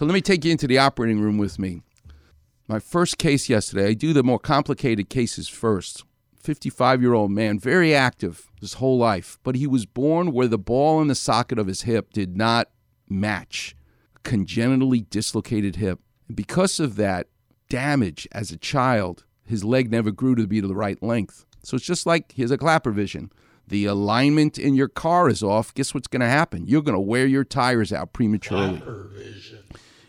So let me take you into the operating room with me. My first case yesterday, I do the more complicated cases first. 55 year old man, very active his whole life, but he was born where the ball in the socket of his hip did not match. Congenitally dislocated hip. And because of that damage as a child, his leg never grew to be the right length. So it's just like here's a clapper vision. The alignment in your car is off. Guess what's going to happen? You're going to wear your tires out prematurely.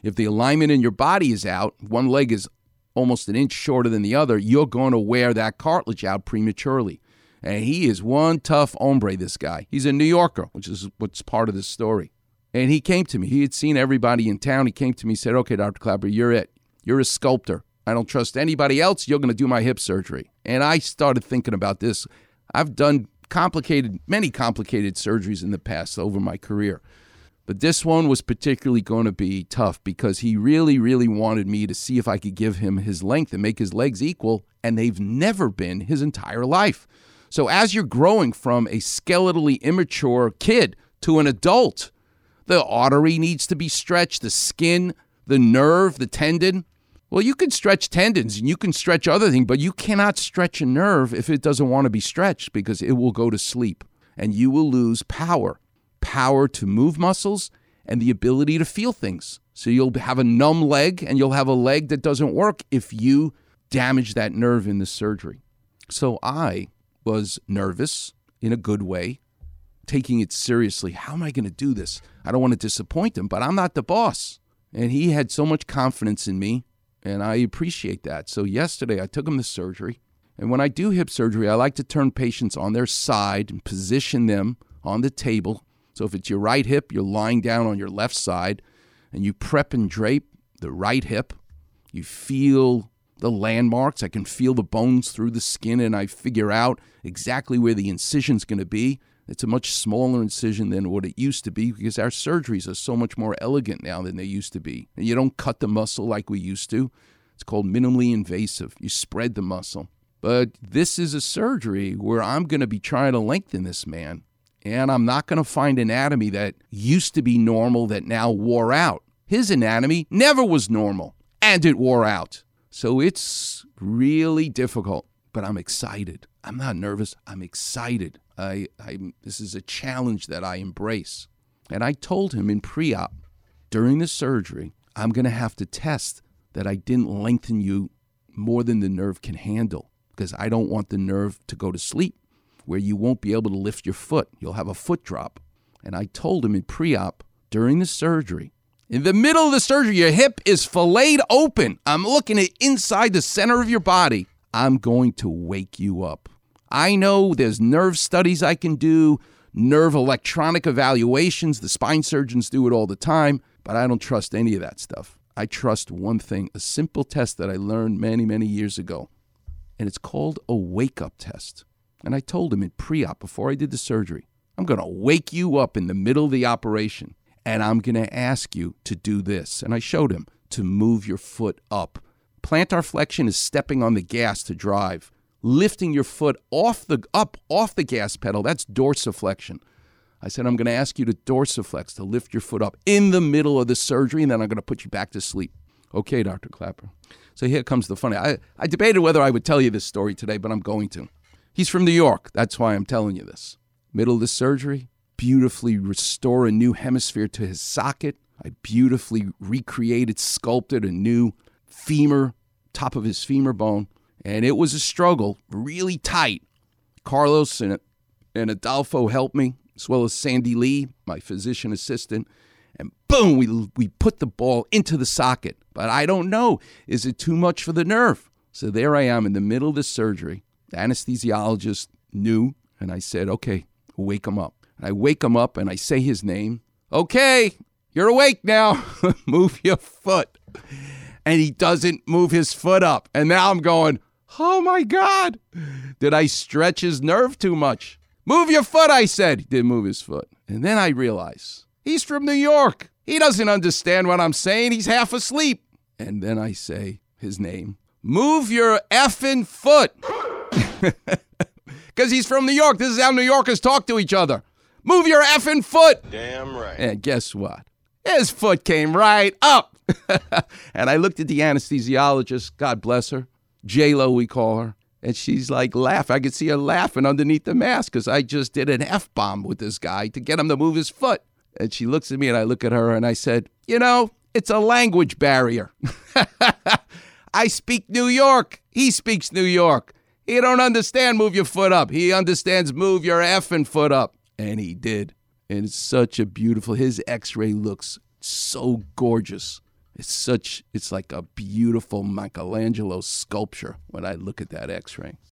If the alignment in your body is out, one leg is almost an inch shorter than the other, you're going to wear that cartilage out prematurely. And he is one tough hombre, this guy. He's a New Yorker, which is what's part of this story. And he came to me. He had seen everybody in town. He came to me and said, Okay, Dr. Clapper, you're it. You're a sculptor. I don't trust anybody else. You're going to do my hip surgery. And I started thinking about this. I've done complicated, many complicated surgeries in the past over my career. But this one was particularly going to be tough because he really, really wanted me to see if I could give him his length and make his legs equal, and they've never been his entire life. So as you're growing from a skeletally immature kid to an adult, the artery needs to be stretched, the skin, the nerve, the tendon. Well, you can stretch tendons and you can stretch other things, but you cannot stretch a nerve if it doesn't want to be stretched because it will go to sleep and you will lose power power to move muscles and the ability to feel things. So you'll have a numb leg and you'll have a leg that doesn't work if you damage that nerve in the surgery. So I was nervous in a good way, taking it seriously. How am I going to do this? I don't want to disappoint him, but I'm not the boss. And he had so much confidence in me, and I appreciate that. So yesterday I took him to surgery. And when I do hip surgery, I like to turn patients on their side and position them on the table so if it's your right hip, you're lying down on your left side and you prep and drape the right hip. You feel the landmarks. I can feel the bones through the skin and I figure out exactly where the incision's going to be. It's a much smaller incision than what it used to be because our surgeries are so much more elegant now than they used to be. And you don't cut the muscle like we used to. It's called minimally invasive. You spread the muscle. But this is a surgery where I'm going to be trying to lengthen this man and I'm not going to find anatomy that used to be normal that now wore out. His anatomy never was normal, and it wore out. So it's really difficult, but I'm excited. I'm not nervous. I'm excited. I, I, this is a challenge that I embrace. And I told him in pre op during the surgery, I'm going to have to test that I didn't lengthen you more than the nerve can handle because I don't want the nerve to go to sleep where you won't be able to lift your foot. You'll have a foot drop. And I told him in pre op during the surgery, in the middle of the surgery, your hip is filleted open. I'm looking at inside the center of your body. I'm going to wake you up. I know there's nerve studies I can do, nerve electronic evaluations. The spine surgeons do it all the time, but I don't trust any of that stuff. I trust one thing a simple test that I learned many, many years ago, and it's called a wake up test. And I told him in pre op, before I did the surgery, I'm going to wake you up in the middle of the operation and I'm going to ask you to do this. And I showed him to move your foot up. Plantar flexion is stepping on the gas to drive. Lifting your foot off the up off the gas pedal, that's dorsiflexion. I said, I'm going to ask you to dorsiflex, to lift your foot up in the middle of the surgery, and then I'm going to put you back to sleep. Okay, Dr. Clapper. So here comes the funny. I, I debated whether I would tell you this story today, but I'm going to. He's from New York. That's why I'm telling you this. Middle of the surgery, beautifully restore a new hemisphere to his socket. I beautifully recreated, sculpted a new femur, top of his femur bone. And it was a struggle, really tight. Carlos and, and Adolfo helped me, as well as Sandy Lee, my physician assistant. And boom, we, we put the ball into the socket. But I don't know, is it too much for the nerve? So there I am in the middle of the surgery. The anesthesiologist knew, and I said, okay, wake him up. And I wake him up and I say his name. Okay, you're awake now. move your foot. And he doesn't move his foot up. And now I'm going, oh my God, did I stretch his nerve too much? Move your foot, I said. He didn't move his foot. And then I realize he's from New York. He doesn't understand what I'm saying. He's half asleep. And then I say his name. Move your effing foot. Because he's from New York. This is how New Yorkers talk to each other. Move your effing foot. Damn right. And guess what? His foot came right up. and I looked at the anesthesiologist, God bless her, J Lo, we call her. And she's like, laugh. I could see her laughing underneath the mask because I just did an F bomb with this guy to get him to move his foot. And she looks at me and I look at her and I said, You know, it's a language barrier. I speak New York. He speaks New York. He don't understand move your foot up. He understands move your effing foot up. And he did. And it's such a beautiful, his x ray looks so gorgeous. It's such, it's like a beautiful Michelangelo sculpture when I look at that x ray.